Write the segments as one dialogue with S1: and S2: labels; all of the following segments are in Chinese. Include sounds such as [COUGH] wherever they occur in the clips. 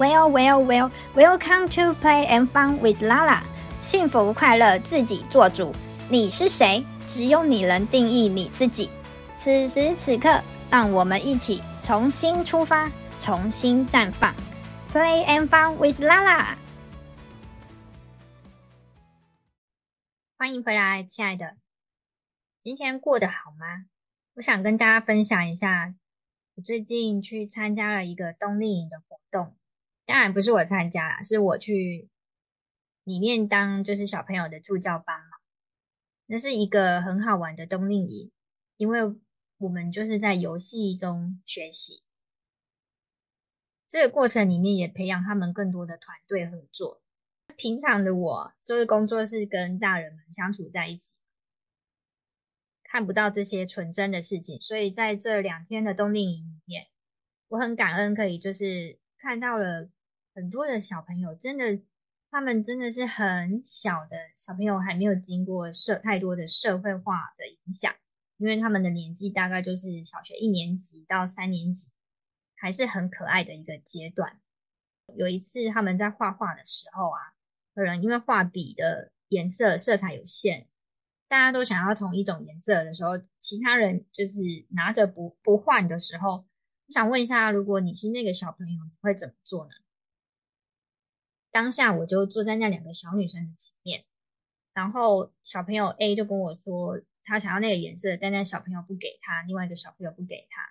S1: Well, well, well, welcome to play and fun with Lala。幸福快乐自己做主。你是谁？只有你能定义你自己。此时此刻，让我们一起重新出发，重新绽放。Play and fun with Lala。欢迎回来，亲爱的。今天过得好吗？我想跟大家分享一下，我最近去参加了一个冬令营的活动。当然不是我参加啦，是我去里面当就是小朋友的助教班嘛。那是一个很好玩的冬令营，因为我们就是在游戏中学习。这个过程里面也培养他们更多的团队合作。平常的我就是工作是跟大人们相处在一起，看不到这些纯真的事情，所以在这两天的冬令营里面，我很感恩可以就是看到了。很多的小朋友真的，他们真的是很小的小朋友，还没有经过社太多的社会化的影响，因为他们的年纪大概就是小学一年级到三年级，还是很可爱的一个阶段。有一次他们在画画的时候啊，可能因为画笔的颜色色彩有限，大家都想要同一种颜色的时候，其他人就是拿着不不换的时候，我想问一下，如果你是那个小朋友，你会怎么做呢？当下我就坐在那两个小女生的前面，然后小朋友 A 就跟我说，他想要那个颜色，但那小朋友不给他，另外一个小朋友不给他，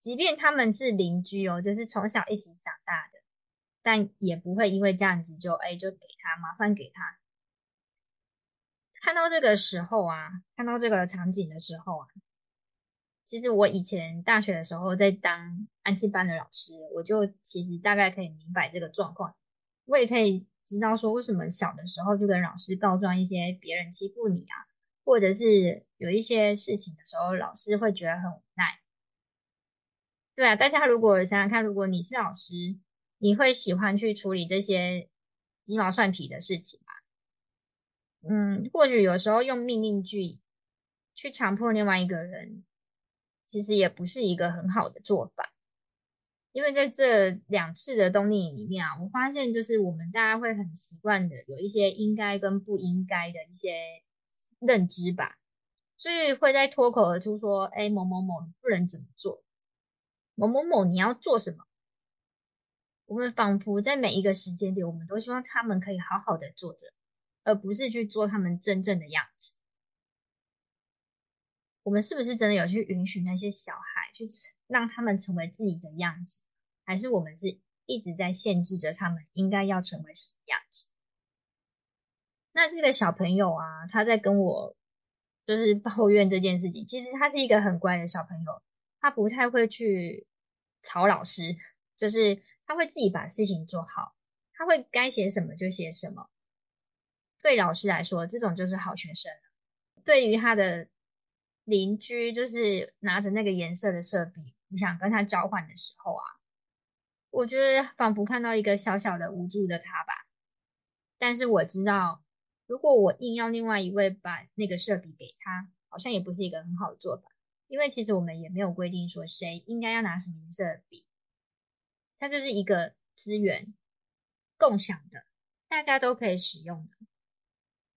S1: 即便他们是邻居哦，就是从小一起长大的，但也不会因为这样子就 A 就给他，马上给他。看到这个时候啊，看到这个场景的时候啊，其实我以前大学的时候在当安亲班的老师，我就其实大概可以明白这个状况。我也可以知道说，为什么小的时候就跟老师告状一些别人欺负你啊，或者是有一些事情的时候，老师会觉得很无奈。对啊，大家如果想想看，如果你是老师，你会喜欢去处理这些鸡毛蒜皮的事情吗？嗯，或许有时候用命令句去强迫另外一个人，其实也不是一个很好的做法。因为在这两次的冬令营里面啊，我发现就是我们大家会很习惯的有一些应该跟不应该的一些认知吧，所以会在脱口而出说：“哎，某某某，你不能怎么做？某某某，你要做什么？”我们仿佛在每一个时间点，我们都希望他们可以好好的做着，而不是去做他们真正的样子。我们是不是真的有去允许那些小孩去让他们成为自己的样子，还是我们是一直在限制着他们应该要成为什么样子？那这个小朋友啊，他在跟我就是抱怨这件事情。其实他是一个很乖的小朋友，他不太会去吵老师，就是他会自己把事情做好，他会该写什么就写什么。对老师来说，这种就是好学生。对于他的。邻居就是拿着那个颜色的色笔，我想跟他交换的时候啊，我觉得仿佛看到一个小小的无助的他吧。但是我知道，如果我硬要另外一位把那个色笔给他，好像也不是一个很好的做法，因为其实我们也没有规定说谁应该要拿什么颜色的笔，它就是一个资源共享的，大家都可以使用的。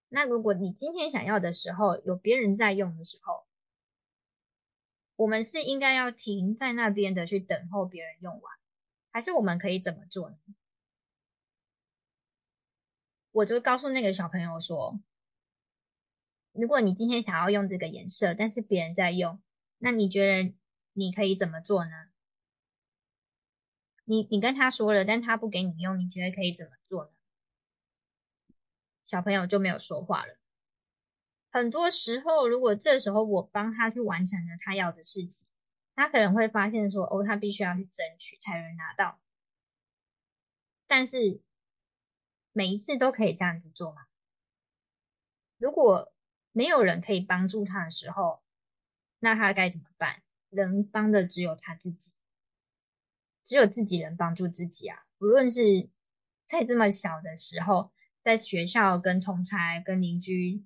S1: 那如果你今天想要的时候，有别人在用的时候，我们是应该要停在那边的去等候别人用完，还是我们可以怎么做呢？我就告诉那个小朋友说：“如果你今天想要用这个颜色，但是别人在用，那你觉得你可以怎么做呢？你你跟他说了，但他不给你用，你觉得可以怎么做呢？”小朋友就没有说话了。很多时候，如果这时候我帮他去完成了他要的事情，他可能会发现说：“哦，他必须要去争取才能拿到。”但是每一次都可以这样子做吗？如果没有人可以帮助他的时候，那他该怎么办？能帮的只有他自己，只有自己能帮助自己啊！无论是在这么小的时候，在学校跟同侪、跟邻居。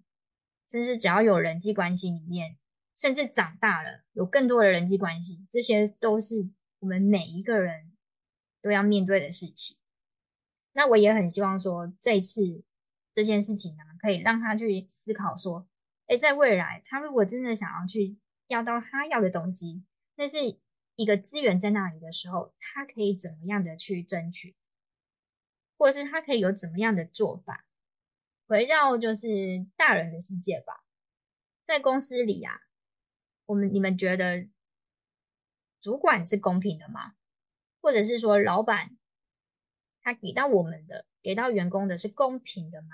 S1: 甚至只要有人际关系里面，甚至长大了有更多的人际关系，这些都是我们每一个人都要面对的事情。那我也很希望说，这次这件事情呢，可以让他去思考说，诶，在未来他如果真的想要去要到他要的东西，那是一个资源在那里的时候，他可以怎么样的去争取，或者是他可以有怎么样的做法，回到就是大人的世界吧，在公司里啊，我们你们觉得主管是公平的吗？或者是说老板？他给到我们的，给到员工的是公平的吗？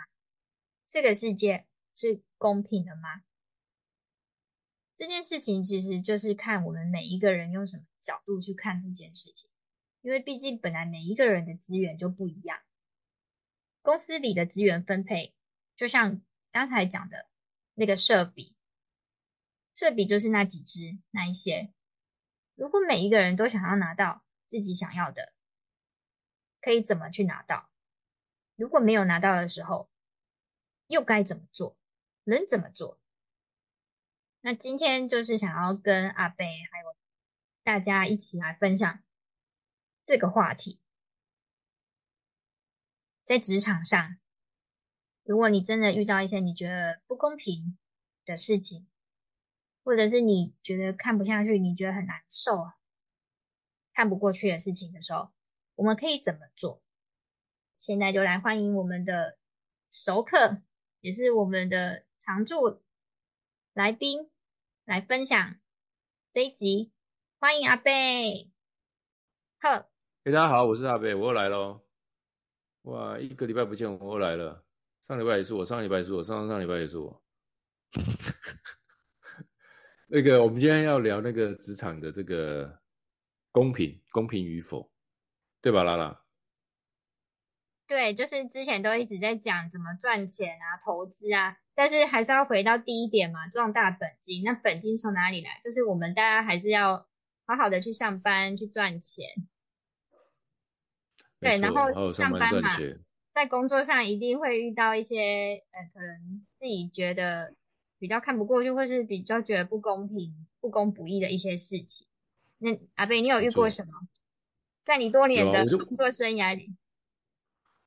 S1: 这个世界是公平的吗？这件事情其实就是看我们每一个人用什么角度去看这件事情，因为毕竟本来每一个人的资源就不一样。公司里的资源分配，就像刚才讲的那个设比，设比就是那几只那一些。如果每一个人都想要拿到自己想要的，可以怎么去拿到？如果没有拿到的时候，又该怎么做？能怎么做？那今天就是想要跟阿贝还有大家一起来分享这个话题。在职场上，如果你真的遇到一些你觉得不公平的事情，或者是你觉得看不下去、你觉得很难受、看不过去的事情的时候，我们可以怎么做？现在就来欢迎我们的熟客，也是我们的常驻来宾来分享这一集。欢迎阿贝，好，
S2: 嘿，大家好，我是阿贝，我又来喽。哇，一个礼拜不见，我又来了。上礼拜也是我，上礼拜也是我，上上礼拜也是我。[LAUGHS] 那个，我们今天要聊那个职场的这个公平，公平与否。对吧，拉拉？
S1: 对，就是之前都一直在讲怎么赚钱啊、投资啊，但是还是要回到第一点嘛，壮大本金。那本金从哪里来？就是我们大家还是要好好的去上班去赚钱。对，然后上班嘛，在工作上一定会遇到一些呃，可能自己觉得比较看不过去，或是比较觉得不公平、不公不义的一些事情。那阿贝，你有遇过什么？在你多年的工作生涯里，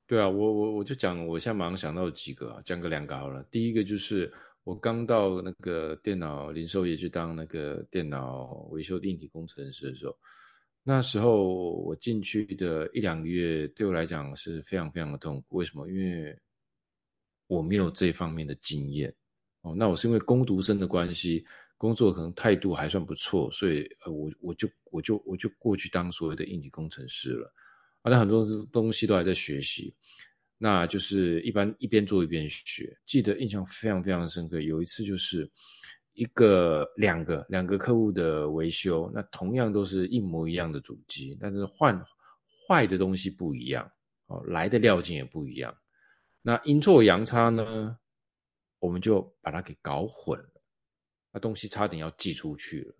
S2: 对啊，我我我就讲，我现在马上想到几个啊，讲个两个好了。第一个就是我刚到那个电脑零售业去当那个电脑维修硬体工程师的时候，那时候我进去的一两个月，对我来讲是非常非常的痛苦。为什么？因为我没有这方面的经验哦。那我是因为工读生的关系。工作可能态度还算不错，所以呃，我我就我就我就过去当所谓的硬体工程师了。啊，那很多东西都还在学习，那就是一般一边做一边学。记得印象非常非常深刻，有一次就是一个两个两个客户的维修，那同样都是一模一样的主机，但是换坏的东西不一样，哦，来的料件也不一样。那阴错阳差呢，我们就把它给搞混了。那东西差点要寄出去了。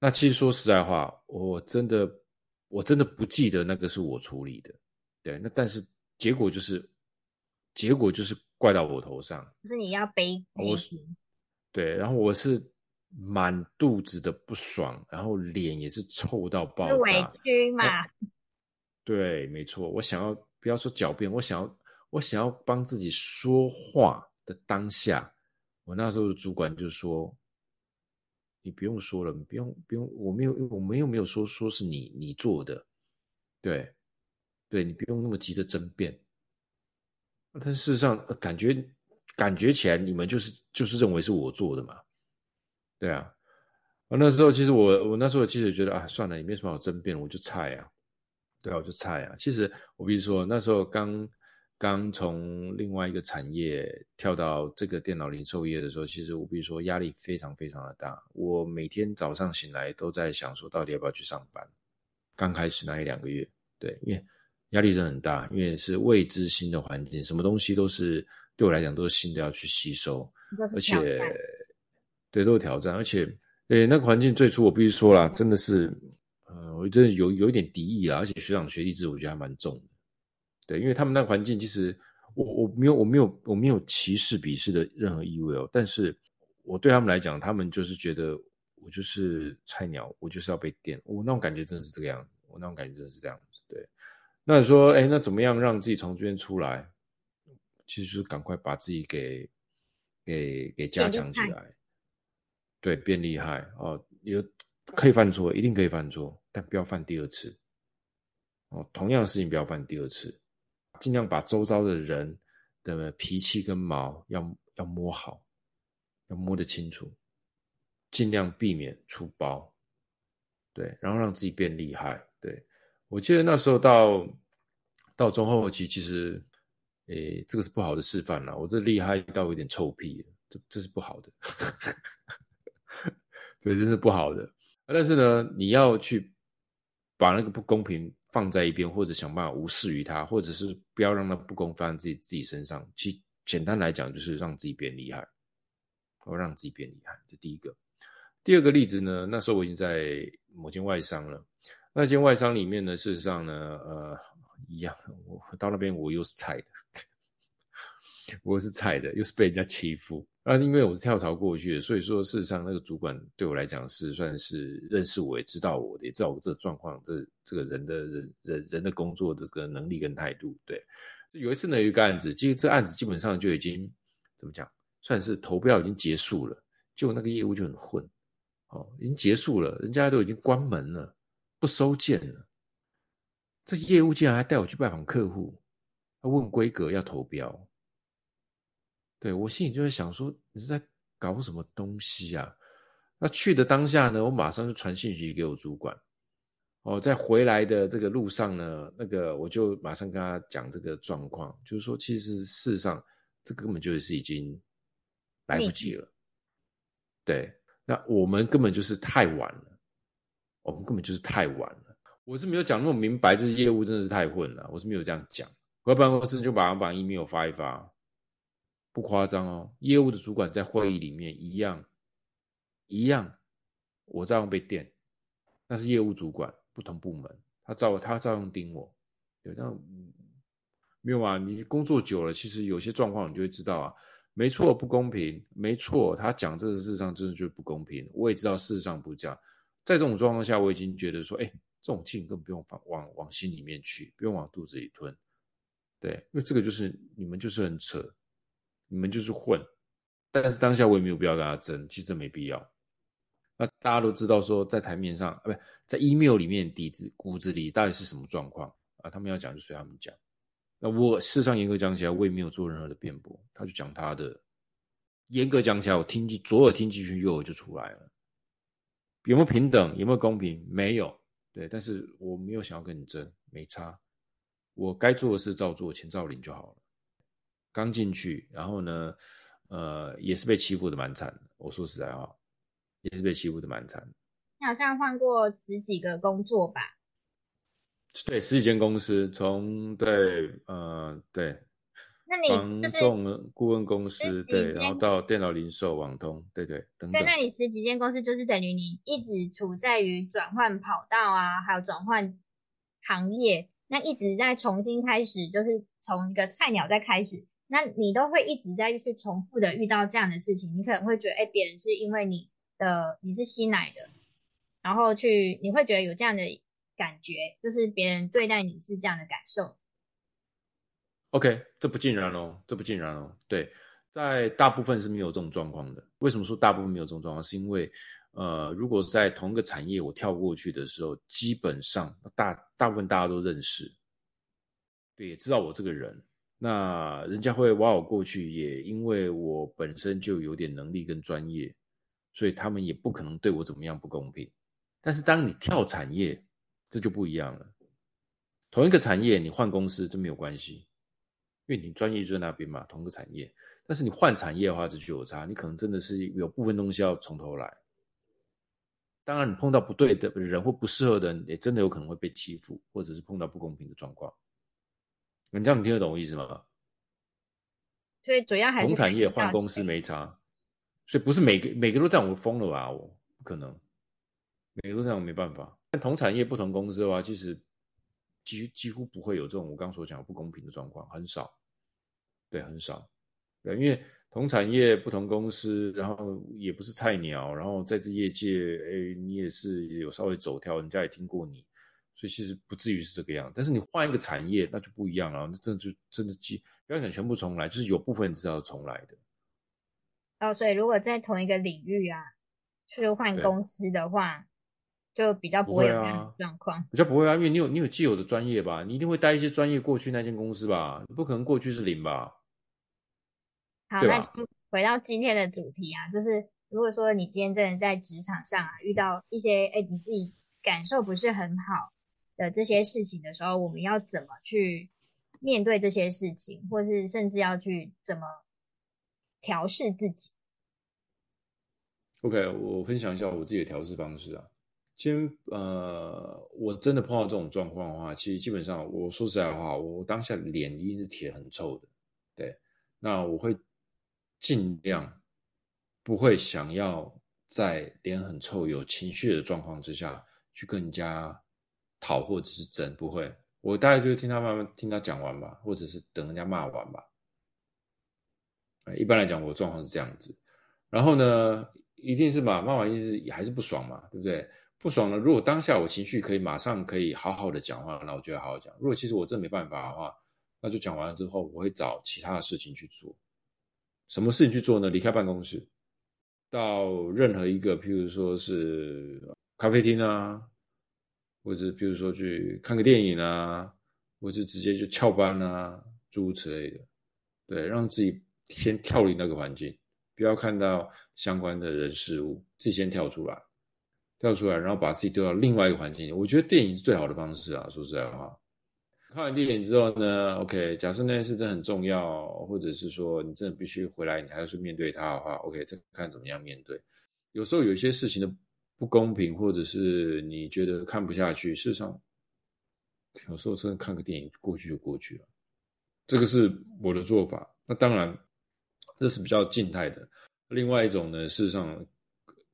S2: 那其实说实在话，我真的我真的不记得那个是我处理的。对，那但是结果就是结果就是怪到我头上。
S1: 可是你要背，
S2: 我是对，然后我是满肚子的不爽，然后脸也是臭到爆炸。
S1: 委屈嘛？[LAUGHS]
S2: 对，没错。我想要不要说狡辩，我想要我想要帮自己说话的当下，我那时候的主管就说。你不用说了，你不用不用，我没有，我们又没有说说是你你做的，对，对你不用那么急着争辩。但事实上，感觉感觉起来，你们就是就是认为是我做的嘛，对啊。那时候其实我我那时候其实觉得啊，算了，也没什么好争辩，我就菜啊，对啊，我就菜啊。其实我比如说那时候刚。刚从另外一个产业跳到这个电脑零售业的时候，其实我必须说压力非常非常的大。我每天早上醒来都在想说，到底要不要去上班？刚开始那一两个月，对，因为压力真的很大，因为是未知新的环境，什么东西都是对我来讲都是新的要去吸收，而且对都是挑战，而且对那个环境最初我必须说啦，真的是，呃，我真的有有一点敌意啊，而且学长学弟制我觉得还蛮重的。对，因为他们那个环境，其实我我没有我没有我没有歧视鄙视的任何意味哦。但是我对他们来讲，他们就是觉得我就是菜鸟，我就是要被电。我那种感觉真的是这个样子，我那种感觉真的是这样子。对，那你说，哎，那怎么样让自己从这边出来？其实就是赶快把自己给给给加强起来，对，变厉害哦。有可以犯错，一定可以犯错，但不要犯第二次。哦，同样的事情不要犯第二次，尽量把周遭的人的脾气跟毛要要摸好，要摸得清楚，尽量避免出包，对，然后让自己变厉害。对，我记得那时候到到中后期，其实，诶，这个是不好的示范了。我这厉害到有点臭屁，这这是不好的，[LAUGHS] 对，这是不好的。但是呢，你要去把那个不公平放在一边，或者想办法无视于它，或者是不要让它不公放在自己自己身上。其简单来讲，就是让自己变厉害，或让自己变厉害。这第一个。第二个例子呢，那时候我已经在某间外商了。那间外商里面呢，事实上呢，呃，一样，我到那边我又是菜的，[LAUGHS] 我是菜的，又是被人家欺负。啊，因为我是跳槽过去的，所以说事实上那个主管对我来讲是算是认识我，也知道我的，也知道我这个状况，这这个人的人人人的工作的这个能力跟态度。对，有一次呢，有一个案子，其实这案子基本上就已经怎么讲，算是投标已经结束了，就那个业务就很混。哦，已经结束了，人家都已经关门了，不收件了。这业务竟然还带我去拜访客户，他问规格要投标。对，我心里就在想说，你是在搞什么东西啊？那去的当下呢，我马上就传信息给我主管。哦，在回来的这个路上呢，那个我就马上跟他讲这个状况，就是说，其实事实上这根本就是已经来不及了。对。那我们根本就是太晚了，我们根本就是太晚了。我是没有讲那么明白，就是业务真的是太混了，我是没有这样讲。回办公室就把把 email 发一发，不夸张哦。业务的主管在会议里面一样一样，我照样被电。那是业务主管，不同部门，他照他照样盯我。对，那没有啊？你工作久了，其实有些状况你就会知道啊。没错，不公平。没错，他讲这个事实上真的就是不公平。我也知道事实上不这样。在这种状况下，我已经觉得说，哎，这种气根本不用往往往心里面去，不用往肚子里吞。对，因为这个就是你们就是很扯，你们就是混。但是当下我也没有必要跟他争，其实没必要。那大家都知道说，在台面上啊，不在 email 里面底子骨子里到底是什么状况啊？他们要讲就随他们讲。那我事实上严格讲起来，我也没有做任何的辩驳，他就讲他的。严格讲起来，我听进左耳听进去，右耳就出来了。有没有平等？有没有公平？没有。对，但是我没有想要跟你争，没差。我该做的事照做，钱照领就好了。刚进去，然后呢，呃，也是被欺负的蛮惨的。我说实在话，也是被欺负的蛮惨的。
S1: 你好像换过十几个工作吧？
S2: 对，十几间公司，从对，呃，对，
S1: 那你就是
S2: 房仲顾问公司，对，然后到电脑零售、网通，对对，等等。
S1: 对，那你十几间公司就是等于你一直处在于转换跑道啊，还有转换行业，那一直在重新开始，就是从一个菜鸟在开始，那你都会一直在去重复的遇到这样的事情，你可能会觉得，哎，别人是因为你的你是新来的，然后去你会觉得有这样的。感觉就是别人对待你是这样的感受。
S2: OK，这不尽然哦，这不尽然哦。对，在大部分是没有这种状况的。为什么说大部分没有这种状况？是因为，呃，如果在同一个产业我跳过去的时候，基本上大大部分大家都认识，对，也知道我这个人，那人家会挖我过去，也因为我本身就有点能力跟专业，所以他们也不可能对我怎么样不公平。但是当你跳产业，这就不一样了。同一个产业，你换公司，这没有关系，因为你专业就在那边嘛，同一个产业。但是你换产业的话，这就有差，你可能真的是有部分东西要从头来。当然，你碰到不对的人或不适合的人，也真的有可能会被欺负，或者是碰到不公平的状况。你这样你听得懂我意思吗？
S1: 所以主要还是
S2: 同产业换公司没差，所以不是每个每个都这样，我疯了吧？我不可能，每个都这样，我没办法。但同产业不同公司的话，其实几几乎不会有这种我刚所讲的不公平的状况，很少，对，很少，对，因为同产业不同公司，然后也不是菜鸟，然后在这业界，哎，你也是有稍微走跳，人家也听过你，所以其实不至于是这个样。但是你换一个产业，那就不一样了。那真的就真的机不要讲全部重来，就是有部分是要重来的。
S1: 哦，所以如果在同一个领域啊，去换公司的话，就比较不会有这样的状况。
S2: 比较不会啊，因为你有你有既有的专业吧，你一定会带一些专业过去那间公司吧，你不可能过去是零吧？
S1: 好，那就回到今天的主题啊，就是如果说你今天真的在职场上啊遇到一些哎你自己感受不是很好的这些事情的时候，我们要怎么去面对这些事情，或是甚至要去怎么调试自己
S2: ？OK，我分享一下我自己的调试方式啊。先呃，我真的碰到这种状况的话，其实基本上我说实在话，我当下脸一定是铁很臭的，对，那我会。尽量不会想要在脸很臭、有情绪的状况之下去跟人家讨或者是争，不会。我大概就是听他慢慢听他讲完吧，或者是等人家骂完吧。一般来讲，我状况是这样子。然后呢，一定是嘛，骂完意思还是不爽嘛，对不对？不爽了，如果当下我情绪可以马上可以好好的讲话，那我就要好好讲。如果其实我真没办法的话，那就讲完了之后，我会找其他的事情去做。什么事情去做呢？离开办公室，到任何一个，譬如说是咖啡厅啊，或者譬如说去看个电影啊，或者直接就翘班啊，诸如此类的。对，让自己先跳离那个环境，不要看到相关的人事物，自己先跳出来，跳出来，然后把自己丢到另外一个环境里。我觉得电影是最好的方式啊，说实在话。看完电影之后呢，OK，假设那件事真的很重要，或者是说你真的必须回来，你还要去面对它的话，OK，再看怎么样面对。有时候有一些事情的不公平，或者是你觉得看不下去，事实上，有时候真的看个电影过去就过去了。这个是我的做法。那当然，这是比较静态的。另外一种呢，事实上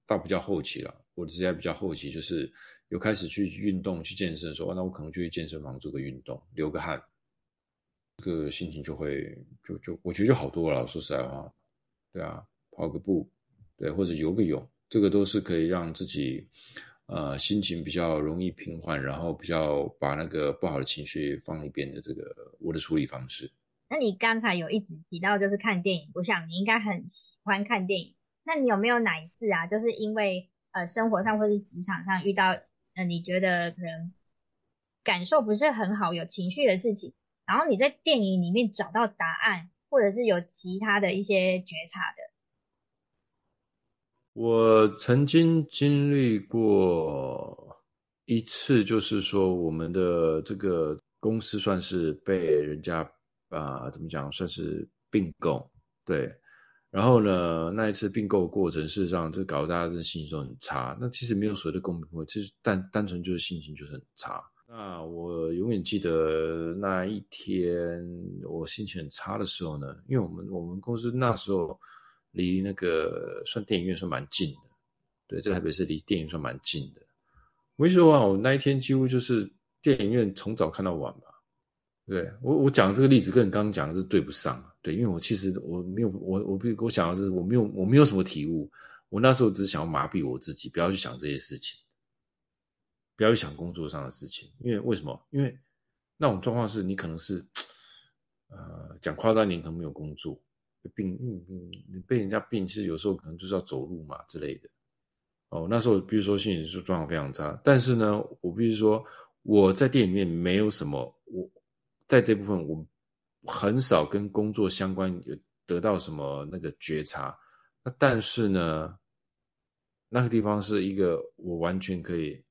S2: 到比较后期了，我的职业比较后期就是。有开始去运动、去健身的时候，那我可能就去健身房做个运动，流个汗，这个心情就会就就我觉得就好多了。说实在话，对啊，跑个步，对，或者游个泳，这个都是可以让自己呃心情比较容易平缓，然后比较把那个不好的情绪放一边的这个我的处理方式。
S1: 那你刚才有一直提到就是看电影，我想你应该很喜欢看电影。那你有没有哪一次啊，就是因为呃生活上或是职场上遇到？那你觉得可能感受不是很好，有情绪的事情，然后你在电影里面找到答案，或者是有其他的一些觉察的。
S2: 我曾经经历过一次，就是说我们的这个公司算是被人家啊、怎么讲，算是并购，对。然后呢，那一次并购过程，事实上就搞得大家的心情都很差。那其实没有所谓的公平，其实单单纯就是心情就是很差。那我永远记得那一天我心情很差的时候呢，因为我们我们公司那时候离那个算电影院算蛮近的，对，这台北市离电影算蛮近的。我跟你说啊，我那一天几乎就是电影院从早看到晚吧。对，我我讲这个例子跟你刚刚讲的是对不上，对，因为我其实我没有我我比我想的是我没有我没有什么体悟，我那时候只是想要麻痹我自己，不要去想这些事情，不要去想工作上的事情，因为为什么？因为那种状况是你可能是，呃，讲夸张一点，可能没有工作，病，嗯嗯，你被人家病，其实有时候可能就是要走路嘛之类的。哦，那时候比如说心理状况非常差，但是呢，我必须说我在店里面没有什么我。在这部分，我很少跟工作相关有得到什么那个觉察。那但是呢，那个地方是一个我完全可以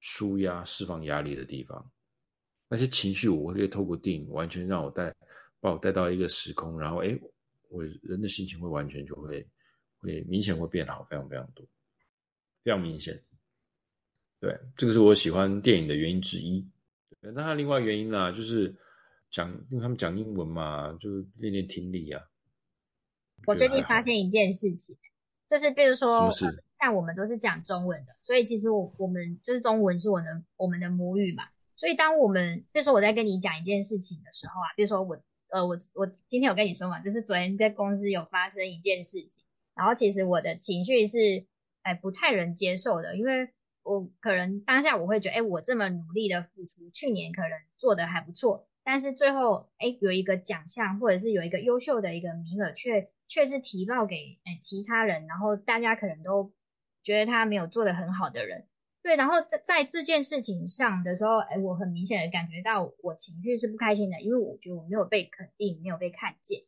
S2: 舒压、释放压力的地方。那些情绪，我可以透过电影完全让我带，把我带到一个时空，然后诶，我人的心情会完全就会会明显会变好，非常非常多，非常明显。对，这个是我喜欢电影的原因之一。那他另外原因呢，就是讲，因为他们讲英文嘛，就是练练听力啊。
S1: 我最近发现一件事情，就是比如说，像我们都是讲中文的，所以其实我我们就是中文是我的我们的母语嘛。所以当我们，比如说我在跟你讲一件事情的时候啊，比如说我呃我我今天有跟你说嘛，就是昨天在公司有发生一件事情，然后其实我的情绪是哎不太能接受的，因为。我可能当下我会觉得，哎，我这么努力的付出，去年可能做的还不错，但是最后，哎，有一个奖项或者是有一个优秀的一个名额，却却是提报给哎其他人，然后大家可能都觉得他没有做的很好的人，对，然后在在这件事情上的时候，哎，我很明显的感觉到我情绪是不开心的，因为我觉得我没有被肯定，没有被看见。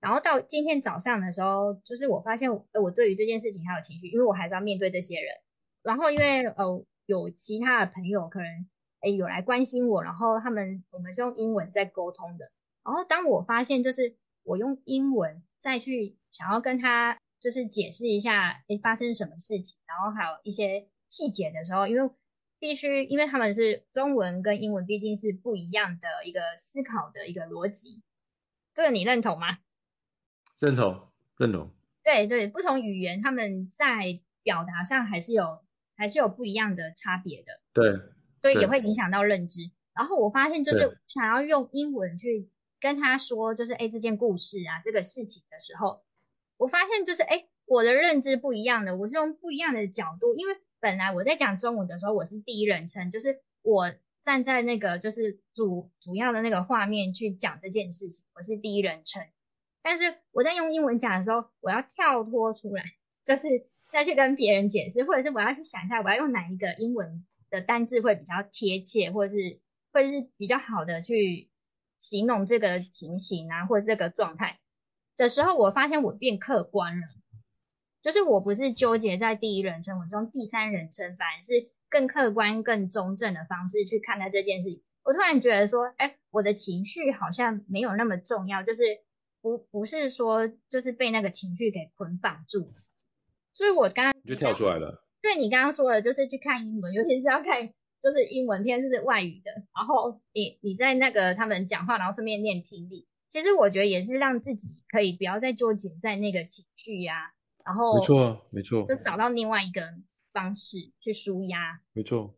S1: 然后到今天早上的时候，就是我发现我，我对于这件事情还有情绪，因为我还是要面对这些人。然后因为呃有其他的朋友可能诶有来关心我，然后他们我们是用英文在沟通的。然后当我发现就是我用英文再去想要跟他就是解释一下诶发生什么事情，然后还有一些细节的时候，因为必须因为他们是中文跟英文毕竟是不一样的一个思考的一个逻辑，这个你认同吗？
S2: 认同，认同。
S1: 对对，不同语言他们在表达上还是有还是有不一样的差别的。
S2: 对，
S1: 所以也会影响到认知。然后我发现，就是想要用英文去跟他说，就是哎，这件故事啊，这个事情的时候，我发现就是哎，我的认知不一样的，我是用不一样的角度。因为本来我在讲中文的时候，我是第一人称，就是我站在那个就是主主要的那个画面去讲这件事情，我是第一人称。但是我在用英文讲的时候，我要跳脱出来，就是再去跟别人解释，或者是我要去想一下，我要用哪一个英文的单字会比较贴切，或者是或者是比较好的去形容这个情形啊，或者这个状态的时候，我发现我变客观了，就是我不是纠结在第一人称，我是用第三人称，反而是更客观、更中正的方式去看待这件事情。我突然觉得说，哎，我的情绪好像没有那么重要，就是。不不是说就是被那个情绪给捆绑住，所以我刚刚
S2: 就跳出来了。
S1: 对你刚刚说的，就是去看英文，尤其是要看就是英文片，就是外语的。然后你你在那个他们讲话，然后顺便念听力。其实我觉得也是让自己可以不要再纠结在那个情绪呀、啊，然后
S2: 没错没错，
S1: 就找到另外一个方式去舒压。
S2: 没错，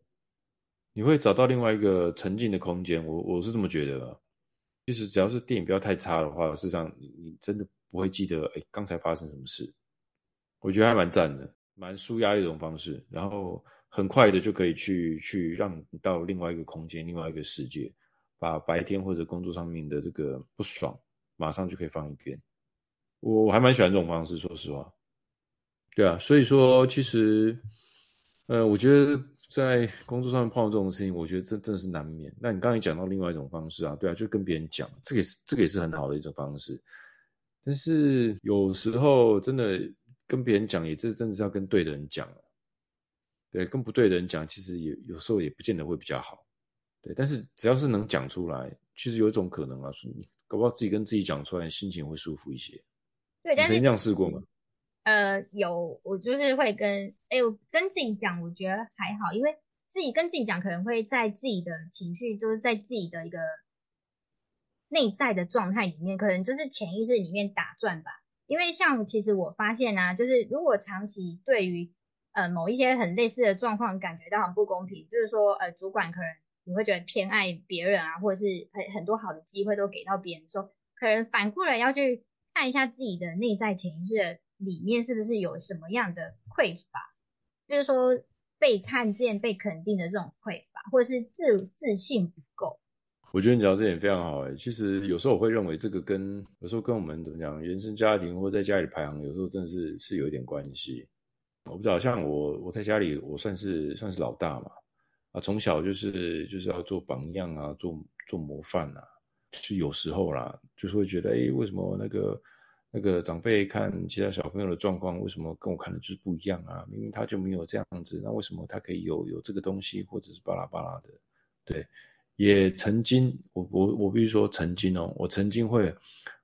S2: 你会找到另外一个沉浸的空间。我我是这么觉得。其实只要是电影不要太差的话，事实上你你真的不会记得，哎，刚才发生什么事。我觉得还蛮赞的，蛮舒压一种方式，然后很快的就可以去去让到另外一个空间、另外一个世界，把白天或者工作上面的这个不爽，马上就可以放一边。我我还蛮喜欢这种方式，说实话。对啊，所以说其实，呃，我觉得。在工作上面碰到这种事情，我觉得这真的是难免。那你刚才讲到另外一种方式啊，对啊，就跟别人讲，这个也是这个也是很好的一种方式。但是有时候真的跟别人讲，也这真的是要跟对的人讲。对，跟不对的人讲，其实也有时候也不见得会比较好。对，但是只要是能讲出来，其实有一种可能啊，说你搞不好自己跟自己讲出来，心情会舒服一些。
S1: 对，但是
S2: 你这样试过吗？
S1: 呃，有，我就是会跟，哎，我跟自己讲，我觉得还好，因为自己跟自己讲，可能会在自己的情绪，就是在自己的一个内在的状态里面，可能就是潜意识里面打转吧。因为像其实我发现啊，就是如果长期对于呃某一些很类似的状况感觉到很不公平，就是说呃主管可能你会觉得偏爱别人啊，或者是很很多好的机会都给到别人说，可能反过来要去看一下自己的内在潜意识。里面是不是有什么样的匮乏？就是说被看见、被肯定的这种匮乏，或者是自自信不够。
S2: 我觉得你讲这点非常好哎。其实有时候我会认为这个跟有时候跟我们怎么讲，原生家庭或在家里排行，有时候真的是是有一点关系。我不知道，像我我在家里，我算是算是老大嘛，啊，从小就是就是要做榜样啊，做做模范啊，就有时候啦，就是会觉得，哎，为什么那个。那个长辈看其他小朋友的状况，为什么跟我看的就是不一样啊？明明他就没有这样子，那为什么他可以有有这个东西，或者是巴拉巴拉的？对，也曾经，我我我必须说曾经哦，我曾经会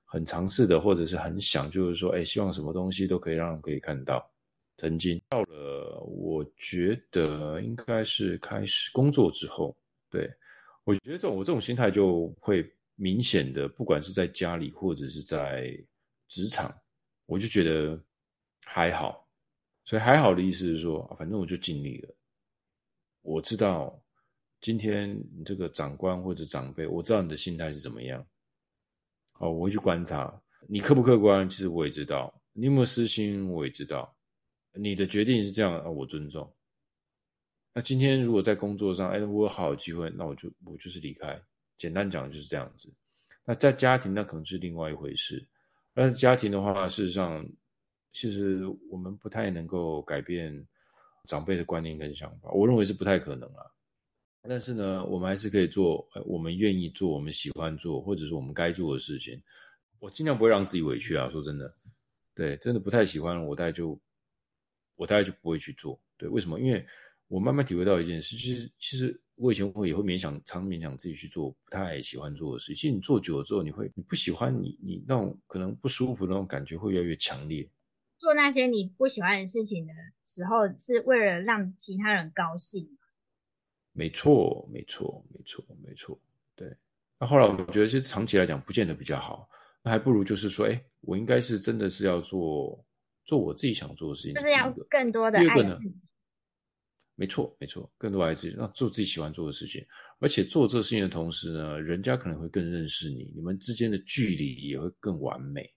S2: 很尝试的，或者是很想，就是说，哎，希望什么东西都可以让人可以看到。曾经到了，我觉得应该是开始工作之后，对，我觉得这种我这种心态就会明显的，不管是在家里或者是在。职场，我就觉得还好，所以还好的意思是说，反正我就尽力了。我知道今天你这个长官或者长辈，我知道你的心态是怎么样。哦，我会去观察你客不客观，其实我也知道。你有没有私心，我也知道。你的决定是这样，我尊重。那今天如果在工作上，哎，我有好的机会，那我就我就是离开。简单讲就是这样子。那在家庭，那可能是另外一回事。但是家庭的话，事实上，其实我们不太能够改变长辈的观念跟想法。我认为是不太可能啊。但是呢，我们还是可以做我们愿意做、我们喜欢做，或者是我们该做的事情。我尽量不会让自己委屈啊。说真的，对，真的不太喜欢，我大概就我大概就不会去做。对，为什么？因为我慢慢体会到一件事，其实其实我以前我也会勉强，常勉强自己去做不太喜欢做的事。其实你做久了之后，你会你不喜欢你你那种可能不舒服的那种感觉会越来越强烈。
S1: 做那些你不喜欢的事情的时候，是为了让其他人高兴。
S2: 没错，没错，没错，没错。对。那后来我觉得，其实长期来讲，不见得比较好。那还不如就是说，哎，我应该是真的是要做做我自己想做的事情，
S1: 就是要更多的爱自己。
S2: 呢没错，没错，更多爱自己，那做自己喜欢做的事情，而且做这事情的同时呢，人家可能会更认识你，你们之间的距离也会更完美、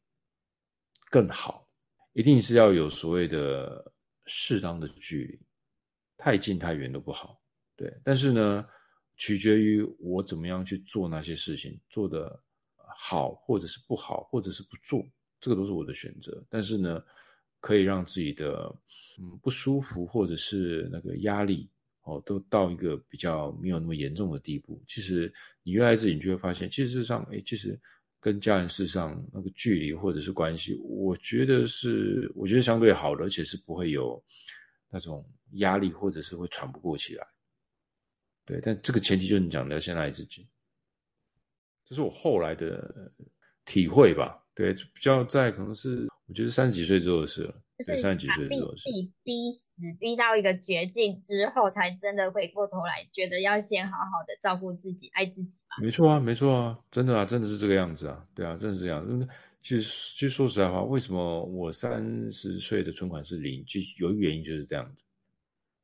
S2: 更好。一定是要有所谓的适当的距离，太近太远都不好。对，但是呢，取决于我怎么样去做那些事情，做得好，或者是不好，或者是不做，这个都是我的选择。但是呢，可以让自己的嗯不舒服或者是那个压力哦，都到一个比较没有那么严重的地步。其实你越爱自己，你就会发现，其实事实上，哎，其实跟家人事上那个距离或者是关系，我觉得是我觉得相对好的，而且是不会有那种压力，或者是会喘不过气来。对，但这个前提就是你讲的要先爱自己，这是我后来的体会吧。对，比较在可能是我觉得三十几岁之后的事了，对，三十几岁之后的事。
S1: 自己逼死，逼到一个绝境之后，才真的回过头来，觉得要先好好的照顾自己，爱自己吧。
S2: 没错啊，没错啊，真的啊，真的是这个样子啊，对啊，真的是这样。其实，其实说实在话，为什么我三十岁的存款是零？其实有一个原因就是这样子。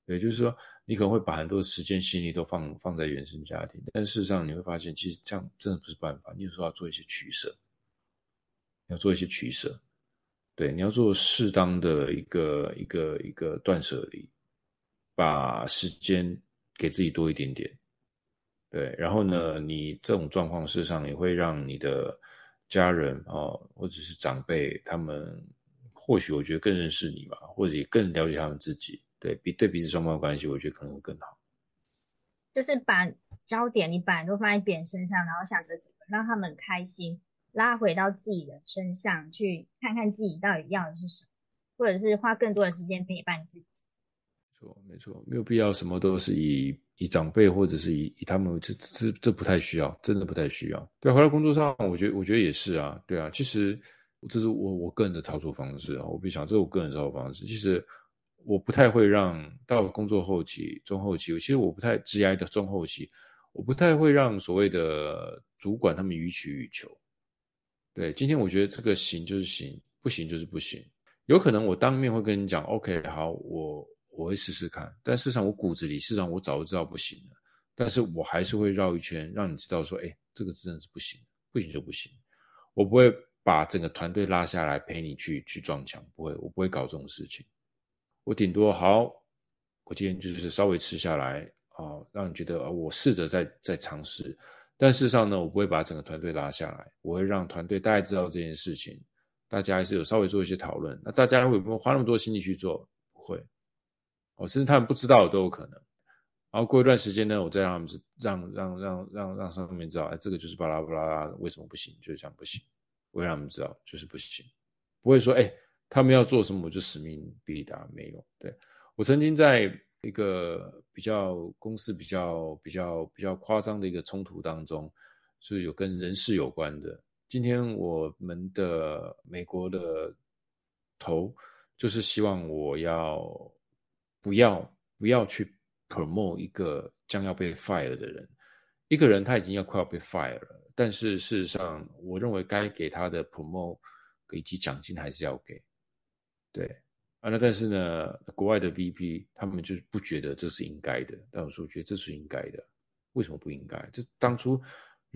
S2: 对，就是说，你可能会把很多时间、心力都放放在原生家庭，但事实上你会发现，其实这样真的不是办法。你有时候要做一些取舍，要做一些取舍。对，你要做适当的一个一个一个断舍离，把时间给自己多一点点。对，然后呢，你这种状况事实上也会让你的家人啊，或者是长辈，他们或许我觉得更认识你吧，或者也更了解他们自己。对比对彼此双方的关系，我觉得可能会更好。
S1: 就是把焦点你本来都放在别人身上，然后想着怎么让他们开心，拉回到自己的身上去看看自己到底要的是什么，或者是花更多的时间陪伴自己。
S2: 没错，没错，没有必要什么都是以以长辈或者是以以他们这这这不太需要，真的不太需要。对，回到工作上，我觉得我觉得也是啊，对啊，其实这是我我个人的操作方式啊，我不想这是我个人的操作方式，其实。我不太会让到工作后期、中后期，其实我不太职涯的中后期，我不太会让所谓的主管他们予取予求。对，今天我觉得这个行就是行，不行就是不行。有可能我当面会跟你讲，OK，好，我我会试试看。但事实上，我骨子里事实上我早就知道不行了，但是我还是会绕一圈，让你知道说，哎，这个真的是不行，不行就不行。我不会把整个团队拉下来陪你去去撞墙，不会，我不会搞这种事情。我顶多好，我今天就是稍微吃下来啊、让你觉得啊，我试着再再尝试。但事实上呢，我不会把整个团队拉下来，我会让团队大概知道这件事情，大家还是有稍微做一些讨论。那大家会不会花那么多心力去做？不会，哦，甚至他们不知道都有可能。然后过一段时间呢，我再让他们知，让让让让让上面知道，哎，这个就是巴拉巴拉，为什么不行？就是这样不行。我会让他们知道，就是不行，不会说哎。他们要做什么，我就使命必达。没有，对，我曾经在一个比较公司比较比较比较夸张的一个冲突当中，是有跟人事有关的。今天我们的美国的头就是希望我要不要不要去 promote 一个将要被 fire 的人，一个人他已经要快要被 fire 了，但是事实上，我认为该给他的 promote 以及奖金还是要给。对啊，那但是呢，国外的 VP 他们就是不觉得这是应该的，但我说觉得这是应该的，为什么不应该？这当初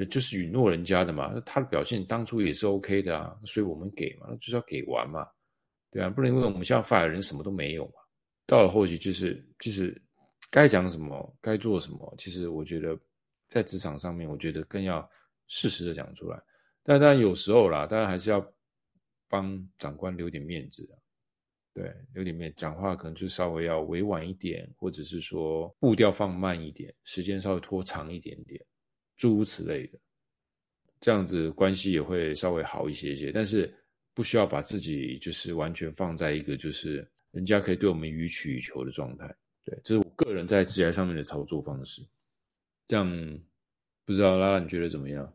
S2: 就是允诺人家的嘛，那他的表现当初也是 OK 的啊，所以我们给嘛，那就是要给完嘛，对啊，不能因为我们现在 fire 人什么都没有嘛，到了后期就是就是该讲什么，该做什么，其实我觉得在职场上面，我觉得更要适时的讲出来。但当然有时候啦，当然还是要帮长官留点面子啊。对，有点面，讲话可能就稍微要委婉一点，或者是说步调放慢一点，时间稍微拖长一点点，诸如此类的，这样子关系也会稍微好一些些。但是不需要把自己就是完全放在一个就是人家可以对我们予取予求的状态。对，这是我个人在职涯上面的操作方式。这样不知道拉拉你觉得怎么样？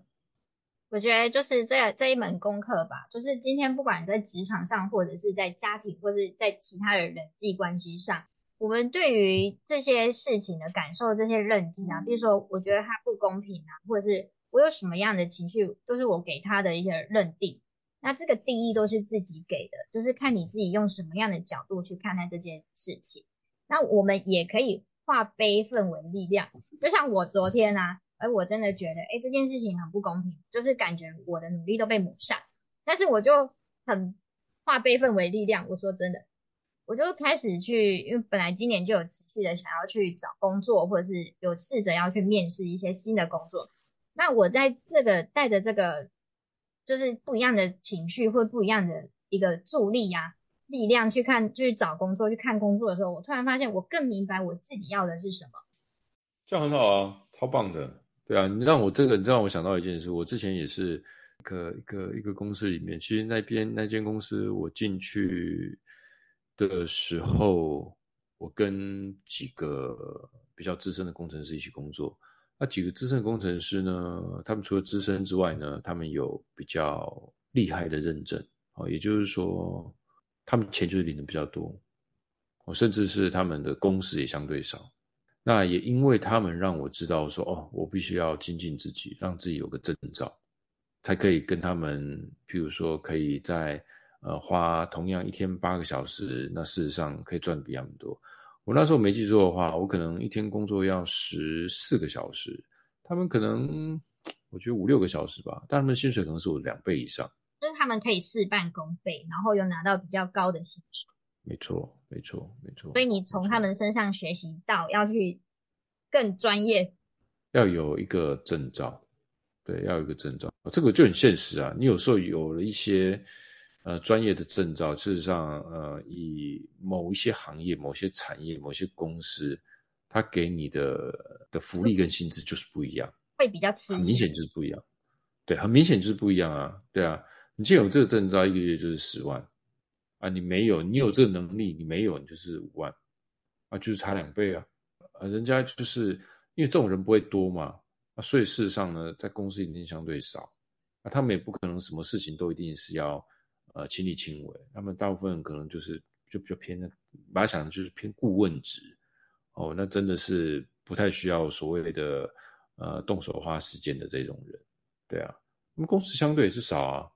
S1: 我觉得就是这这一门功课吧，就是今天不管在职场上，或者是在家庭，或者是在其他的人际关系上，我们对于这些事情的感受、这些认知啊，比如说我觉得他不公平啊，或者是我有什么样的情绪，都是我给他的一些认定。那这个定义都是自己给的，就是看你自己用什么样的角度去看待这件事情。那我们也可以化悲愤为力量，就像我昨天啊。而我真的觉得，哎，这件事情很不公平，就是感觉我的努力都被抹杀。但是我就很化悲愤为力量。我说真的，我就开始去，因为本来今年就有持续的想要去找工作，或者是有试着要去面试一些新的工作。那我在这个带着这个就是不一样的情绪，或不一样的一个助力呀、力量去看，去找工作，去看工作的时候，我突然发现，我更明白我自己要的是什么。
S2: 这样很好啊，超棒的。对啊，你让我这个，你让我想到一件事。我之前也是一个一个一个公司里面，其实那边那间公司我进去的时候，我跟几个比较资深的工程师一起工作。那几个资深工程师呢，他们除了资深之外呢，他们有比较厉害的认证。哦，也就是说，他们钱就是领的比较多，哦，甚至是他们的工时也相对少。那也因为他们让我知道说，哦，我必须要精进自己，让自己有个证照，才可以跟他们，譬如说，可以在呃花同样一天八个小时，那事实上可以赚比他们多。我那时候没记错的话，我可能一天工作要十四个小时，他们可能我觉得五六个小时吧，但他们薪水可能是我两倍以上，
S1: 就是他们可以事半功倍，然后又拿到比较高的薪水。
S2: 没错，没错，没错。
S1: 所以你从他们身上学习到要去更专业，
S2: 要有一个证照，对，要有一个证照，这个就很现实啊。你有时候有了一些呃专业的证照，事实上呃，以某一些行业、某些产业、某些公司，他给你的的福利跟薪资就是不一样，
S1: 会比较吃，
S2: 很明显就是不一样。对，很明显就是不一样啊。对啊，你既然有这个证照，一个月就是十万。啊，你没有，你有这个能力，你没有，你就是五万，啊，就是差两倍啊，啊，人家就是因为这种人不会多嘛，啊，所以事实上呢，在公司一定相对少，啊，他们也不可能什么事情都一定是要呃亲力亲为，他们大部分可能就是就比较偏的，把想的就是偏顾问职，哦，那真的是不太需要所谓的呃动手花时间的这种人，对啊，那么公司相对也是少啊，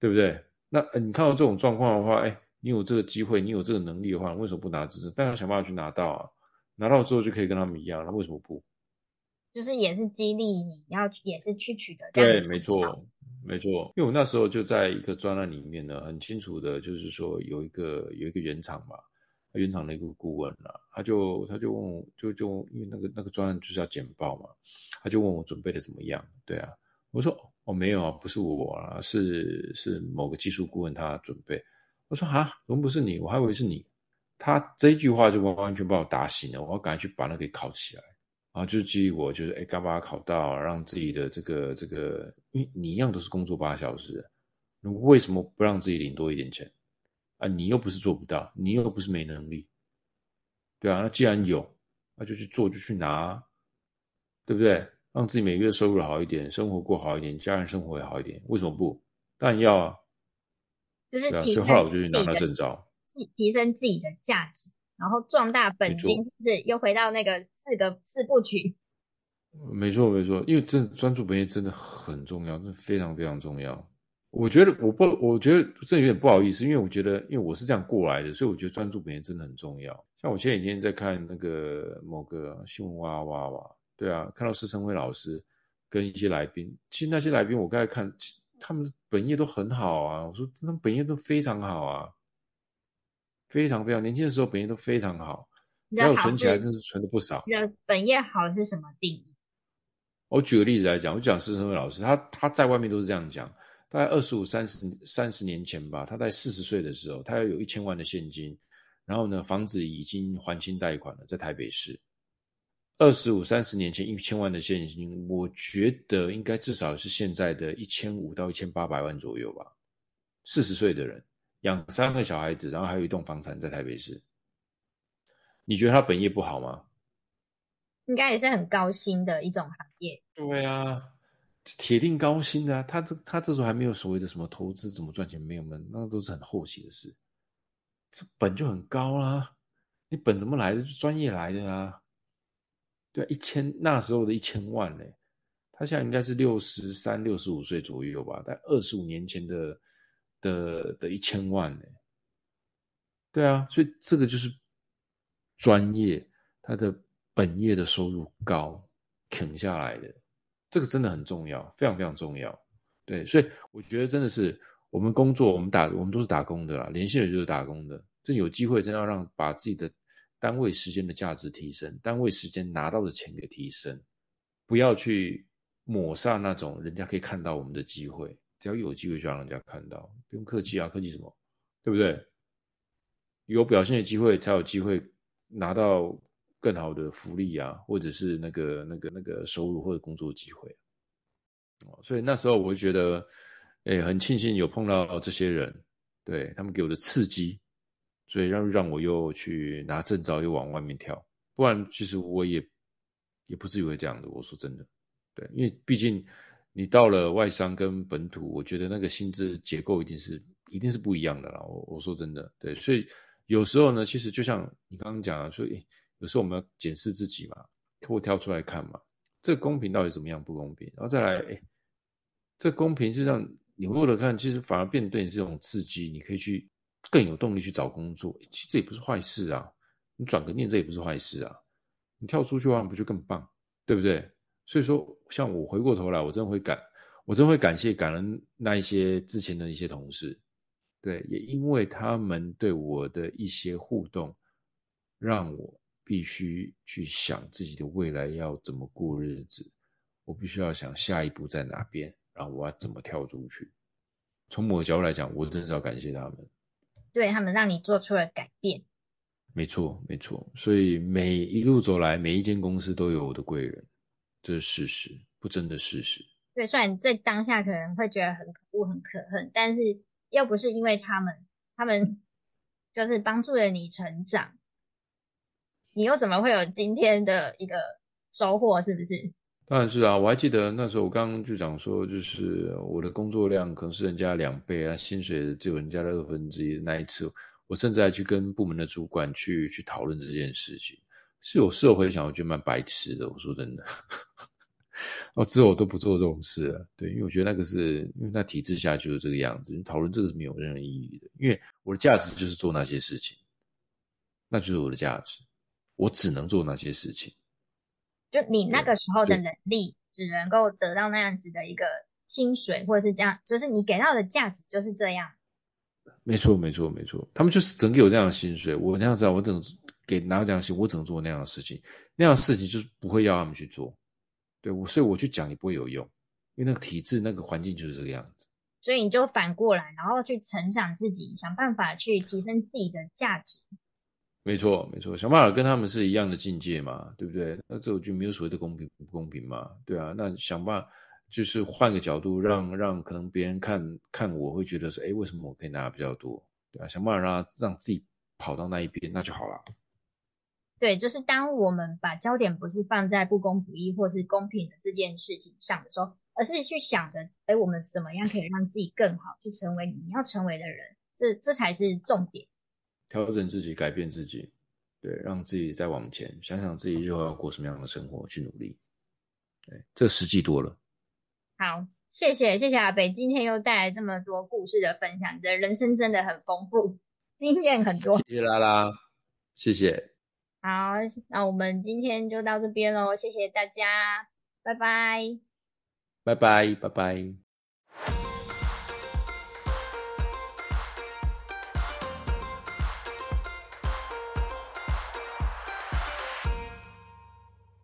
S2: 对不对？那你看到这种状况的话，哎，你有这个机会，你有这个能力的话，为什么不拿资质？但要想办法去拿到啊！拿到之后就可以跟他们一样，那为什么不？
S1: 就是也是激励你要，也是去取得。
S2: 对，没错，没错。因为我那时候就在一个专案里面呢，很清楚的，就是说有一个有一个原厂嘛，原厂的一个顾问啊，他就他就问我，就就因为那个那个专案就是要简报嘛，他就问我准备的怎么样？对啊，我说。哦，没有啊，不是我啊，是是某个技术顾问他准备。我说啊，怎么不是你？我还以为是你。他这一句话就完完全把我打醒了，我要赶紧去把那个给考起来。然后就激励我，就是哎，赶把它考到，让自己的这个这个，因为你一样都是工作八小时，那为什么不让自己领多一点钱？啊，你又不是做不到，你又不是没能力，对啊，那既然有，那就去做，就去拿，对不对？让自己每个月收入好一点，生活过好一点，家人生活也好一点，为什么不？当然要啊！
S1: 就是提、啊、
S2: 所以后来我就去拿了证照，
S1: 提提升自己的价值，然后壮大本金，是又回到那个四个四部曲。
S2: 没错没错，因为真专注本业真的很重要，真的非常非常重要。我觉得我不，我觉得这有点不好意思，因为我觉得，因为我是这样过来的，所以我觉得专注本业真的很重要。像我前几天在看那个某个新闻哇哇哇。对啊，看到施成辉老师跟一些来宾，其实那些来宾我刚才看，他们本业都很好啊。我说，他们本业都非常好啊，非常非常年轻的时候本业都非常好。只要存起来，真是存的不少。
S1: 本业好是什么定义？
S2: 我举个例子来讲，我讲施成辉老师，他他在外面都是这样讲。大概二十五、三十、三十年前吧，他在四十岁的时候，他要有一千万的现金，然后呢，房子已经还清贷款了，在台北市。二十五、三十年前一千万的现金，我觉得应该至少是现在的一千五到一千八百万左右吧。四十岁的人养三个小孩子，然后还有一栋房产在台北市，你觉得他本业不好吗？
S1: 应该也是很高薪的一种行业。
S2: 对啊。铁定高薪的啊，他这他这时候还没有所谓的什么投资怎么赚钱没有吗？那都是很后期的事。这本就很高啦，你本怎么来的？就专业来的啊。对，一千那时候的一千万呢，他现在应该是六十三、六十五岁左右吧，但二十五年前的的的一千万呢。对啊，所以这个就是专业，他的本业的收入高，啃下来的。这个真的很重要，非常非常重要。对，所以我觉得真的是我们工作，我们打，我们都是打工的啦。联系人就是打工的，这有机会真要让把自己的单位时间的价值提升，单位时间拿到的钱给提升，不要去抹杀那种人家可以看到我们的机会。只要有机会就让人家看到，不用客气啊，客气什么？对不对？有表现的机会才有机会拿到。更好的福利啊，或者是那个、那个、那个收入或者工作机会，所以那时候我就觉得，哎，很庆幸有碰到这些人，对，他们给我的刺激，所以让让我又去拿证照，又往外面跳，不然其实我也也不至于会这样的。我说真的，对，因为毕竟你到了外商跟本土，我觉得那个薪资结构一定是一定是不一样的啦。我我说真的，对，所以有时候呢，其实就像你刚刚讲的，所以。有时候我们要检视自己嘛，或挑出来看嘛，这公平到底怎么样不公平？然后再来，哎，这公平实际上你回头看，其实反而变对你是一种刺激，你可以去更有动力去找工作。其实这也不是坏事啊，你转个念，这也不是坏事啊。你跳出去的话，不就更棒，对不对？所以说，像我回过头来，我真的会感，我真的会感谢感恩那一些之前的一些同事，对，也因为他们对我的一些互动，让我。必须去想自己的未来要怎么过日子，我必须要想下一步在哪边，然后我要怎么跳出去。从某个角度来讲，我真是要感谢他们，
S1: 对他们让你做出了改变。
S2: 没错，没错。所以每一路走来，每一间公司都有我的贵人，这是事实，不争的事实。
S1: 对，虽然在当下可能会觉得很可恶、很可恨，但是要不是因为他们，他们 [LAUGHS] 就是帮助了你成长。你又怎么会有今天的一个收获？是不是？
S2: 当然是啊！我还记得那时候，我刚刚就讲说，就是我的工作量可能是人家两倍啊，薪水只有人家的二分之一。那一次，我甚至还去跟部门的主管去去讨论这件事情。是有事后回想，我觉得蛮白痴的。我说真的，哦，之后我都不做这种事了。对，因为我觉得那个是因为那体制下就是这个样子，你讨论这个是没有任何意义的。因为我的价值就是做那些事情，那就是我的价值。我只能做那些事情，
S1: 就你那个时候的能力，只能够得到那样子的一个薪水，或者是这样，就是你给到的价值就是这样。
S2: 没错，没错，没错，他们就是只能给我这样的薪水，我那样子，我只能给拿到这样的薪，我只能做那样的事情，那样的事情就是不会要他们去做，对我，所以我去讲也不会有用，因为那个体制、那个环境就是这个样子。
S1: 所以你就反过来，然后去成长自己，想办法去提升自己的价值。
S2: 没错，没错，想办法跟他们是一样的境界嘛，对不对？那这就没有所谓的公平不公平嘛，对啊。那想办法就是换个角度让，让可能别人看看我会觉得说，哎，为什么我可以拿的比较多？对啊，想办法让让自己跑到那一边，那就好了。
S1: 对，就是当我们把焦点不是放在不公不义或是公平的这件事情上的时候，而是去想着，哎，我们怎么样可以让自己更好，去成为你要成为的人，这这才是重点。
S2: 调整自己，改变自己，对，让自己再往前，想想自己日后要过什么样的生活，去努力。对，这实际多了。
S1: 好，谢谢谢谢阿北，今天又带来这么多故事的分享，你的人生真的很丰富，经验很多。
S2: 谢谢拉拉，谢谢。
S1: 好，那我们今天就到这边喽，谢谢大家，拜拜，
S2: 拜拜，拜拜。